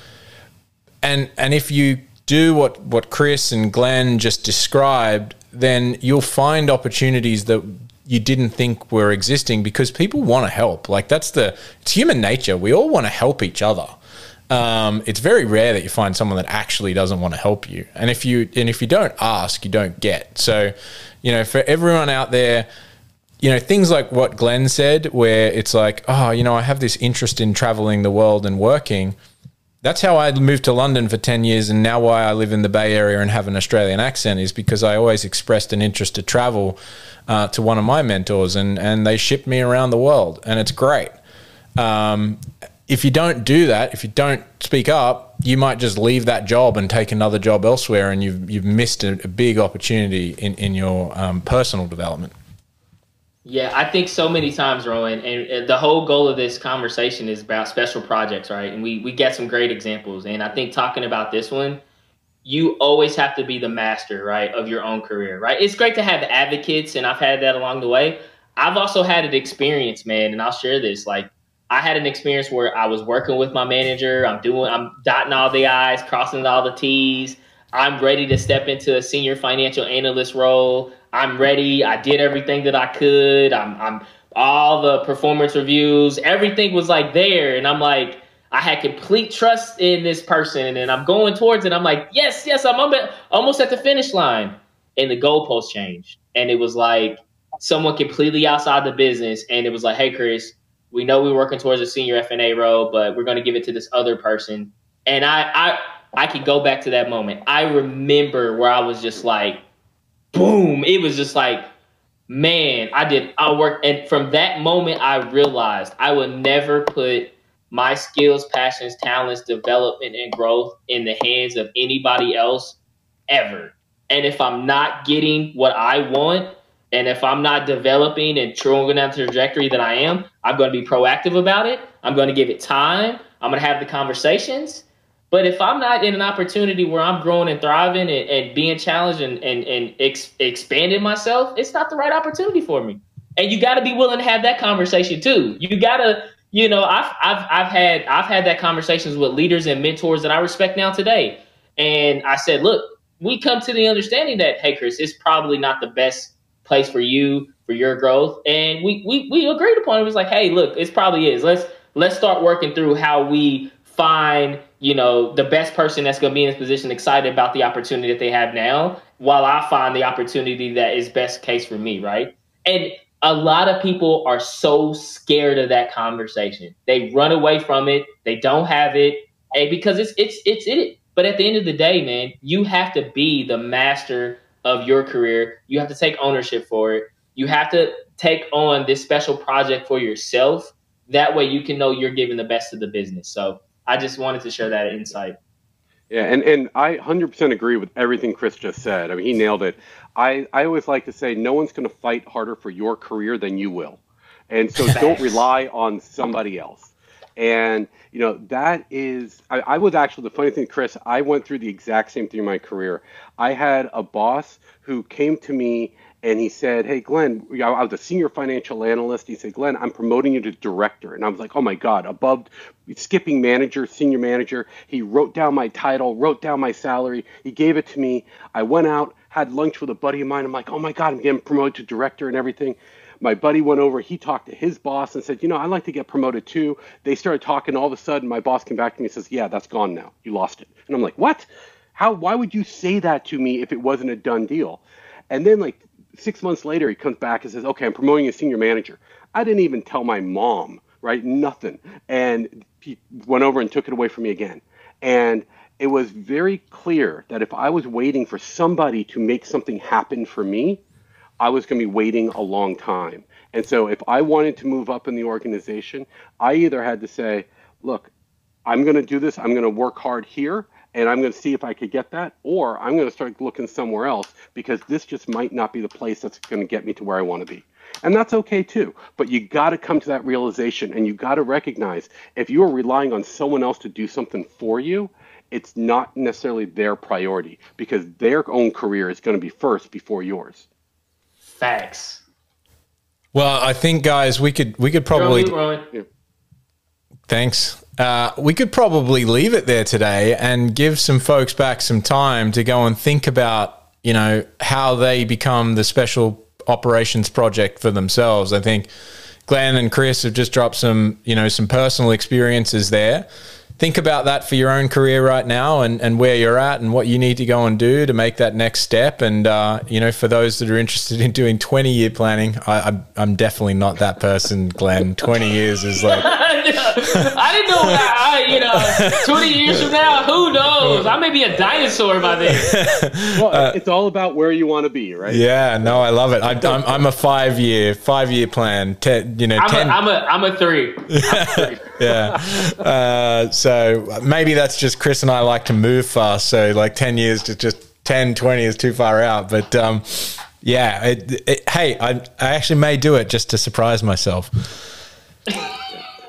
And and if you do what what Chris and Glenn just described, then you'll find opportunities that you didn't think were existing because people want to help. Like that's the it's human nature. We all want to help each other. Um, it's very rare that you find someone that actually doesn't want to help you. And if you and if you don't ask, you don't get. So, you know, for everyone out there you know, things like what Glenn said, where it's like, oh, you know, I have this interest in traveling the world and working. That's how I moved to London for 10 years. And now why I live in the Bay Area and have an Australian accent is because I always expressed an interest to travel uh, to one of my mentors and, and they shipped me around the world. And it's great. Um, if you don't do that, if you don't speak up, you might just leave that job and take another job elsewhere, and you've you've missed a, a big opportunity in in your um, personal development. Yeah, I think so many times, Rowan, and the whole goal of this conversation is about special projects, right? And we we get some great examples, and I think talking about this one, you always have to be the master, right, of your own career, right? It's great to have advocates, and I've had that along the way. I've also had an experience, man, and I'll share this. Like, I had an experience where I was working with my manager. I'm doing, I'm dotting all the I's, crossing all the T's. I'm ready to step into a senior financial analyst role. I'm ready. I did everything that I could. I'm, I'm all the performance reviews, everything was like there. And I'm like, I had complete trust in this person and I'm going towards it. I'm like, yes, yes, I'm almost at the finish line. And the goalpost changed. And it was like someone completely outside the business. And it was like, hey, Chris, we know we're working towards a senior FNA role, but we're going to give it to this other person. And I, I, I can go back to that moment. I remember where I was just like, boom. It was just like, man, I did, I worked. And from that moment, I realized I would never put my skills, passions, talents, development, and growth in the hands of anybody else ever. And if I'm not getting what I want, And if I'm not developing and going down the trajectory that I am, I'm going to be proactive about it. I'm going to give it time. I'm going to have the conversations. But if I'm not in an opportunity where I'm growing and thriving and, and being challenged and, and, and ex- expanding myself, it's not the right opportunity for me. And you got to be willing to have that conversation too. You got to, you know, I've, I've, I've had, I've had that conversations with leaders and mentors that I respect now today. And I said, look, we come to the understanding that, hey, Chris, it's probably not the best place for you for your growth. And we we we agreed upon it. It was like, hey, look, it probably is. Let's let's start working through how we find you know the best person that's going to be in this position excited about the opportunity that they have now while i find the opportunity that is best case for me right? And a lot of people are so scared of that conversation. They run away from it. They don't have it. Because it's it's it's it. But at the end of the day man you have to be the master of your career. You have to take ownership for it. You have to take on this special project for yourself. That way you can know you're giving the best of the business. So I just wanted to share that insight. Yeah, and, and I 100% agree with everything Chris just said. I mean, he nailed it. I, I always like to say no one's going to fight harder for your career than you will. And so don't rely on somebody else. And, you know, that is, I, I was actually, the funny thing, Chris, I went through the exact same thing in my career. I had a boss who came to me and he said, "Hey, Glenn, I was a senior financial analyst." He said, "Glenn, I'm promoting you to director," and I was like, "Oh my God!" Above, skipping manager, senior manager. He wrote down my title, wrote down my salary. He gave it to me. I went out, had lunch with a buddy of mine. I'm like, "Oh my God, I'm getting promoted to director and everything." My buddy went over. He talked to his boss and said, "You know, I'd like to get promoted too." They started talking. All of a sudden, my boss came back to me and says, "Yeah, that's gone now. You lost it." And I'm like, "What?" How? Why would you say that to me if it wasn't a done deal? And then like six months later, he comes back and says, okay, I'm promoting a senior manager. I didn't even tell my mom, right? Nothing. And he went over and took it away from me again. And it was very clear that if I was waiting for somebody to make something happen for me, I was going to be waiting a long time. And so if I wanted to move up in the organization, I either had to say, look, I'm going to do this, I'm going to work hard here, and I'm going to see if I could get that, or I'm going to start looking somewhere else because this just might not be the place that's going to get me to where I want to be. And that's okay too. But you got to come to that realization and you got to recognize if you are relying on someone else to do something for you, it's not necessarily their priority because their own career is going to be first before yours. Facts. Well, I think guys, we could we could probably Thanks. Uh, we could probably leave it there today and give some folks back some time to go and think about, you know, how they become the special operations project for themselves. I think Glenn and Chris have just dropped some, you know, some personal experiences there think about that for your own career right now and, and where you're at and what you need to go and do to make that next step. And, uh, you know, for those that are interested in doing 20 year planning, I, I'm, I'm definitely not that person, Glenn. 20 years is like. I didn't know that. I, you know, 20 years from now, who knows? I may be a dinosaur by then. well, uh, it's all about where you want to be, right? Yeah, no, I love it. I, am I'm a five year, five year plan. Ten, you know, I'm, 10. A, I'm, a, I'm a three. I'm three. yeah. Uh, so so maybe that's just Chris and I like to move fast. So like 10 years to just 10, 20 is too far out. But um, yeah, it, it, hey, I, I actually may do it just to surprise myself.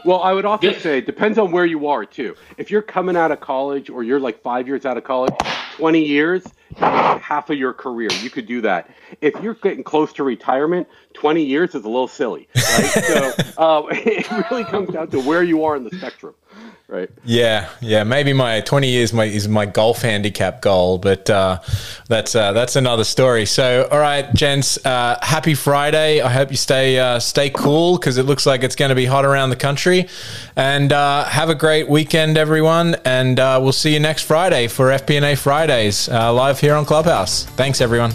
Well, I would also say it depends on where you are too. If you're coming out of college or you're like five years out of college, 20 years, half of your career. You could do that. If you're getting close to retirement, 20 years is a little silly, right? so uh, it really comes down to where you are in the spectrum right? Yeah, yeah. Maybe my 20 years my, is my golf handicap goal, but uh, that's uh, that's another story. So, all right, gents, uh, happy Friday. I hope you stay uh, stay cool because it looks like it's going to be hot around the country. And uh, have a great weekend, everyone. And uh, we'll see you next Friday for FP&A Fridays live here on Clubhouse. Thanks, everyone.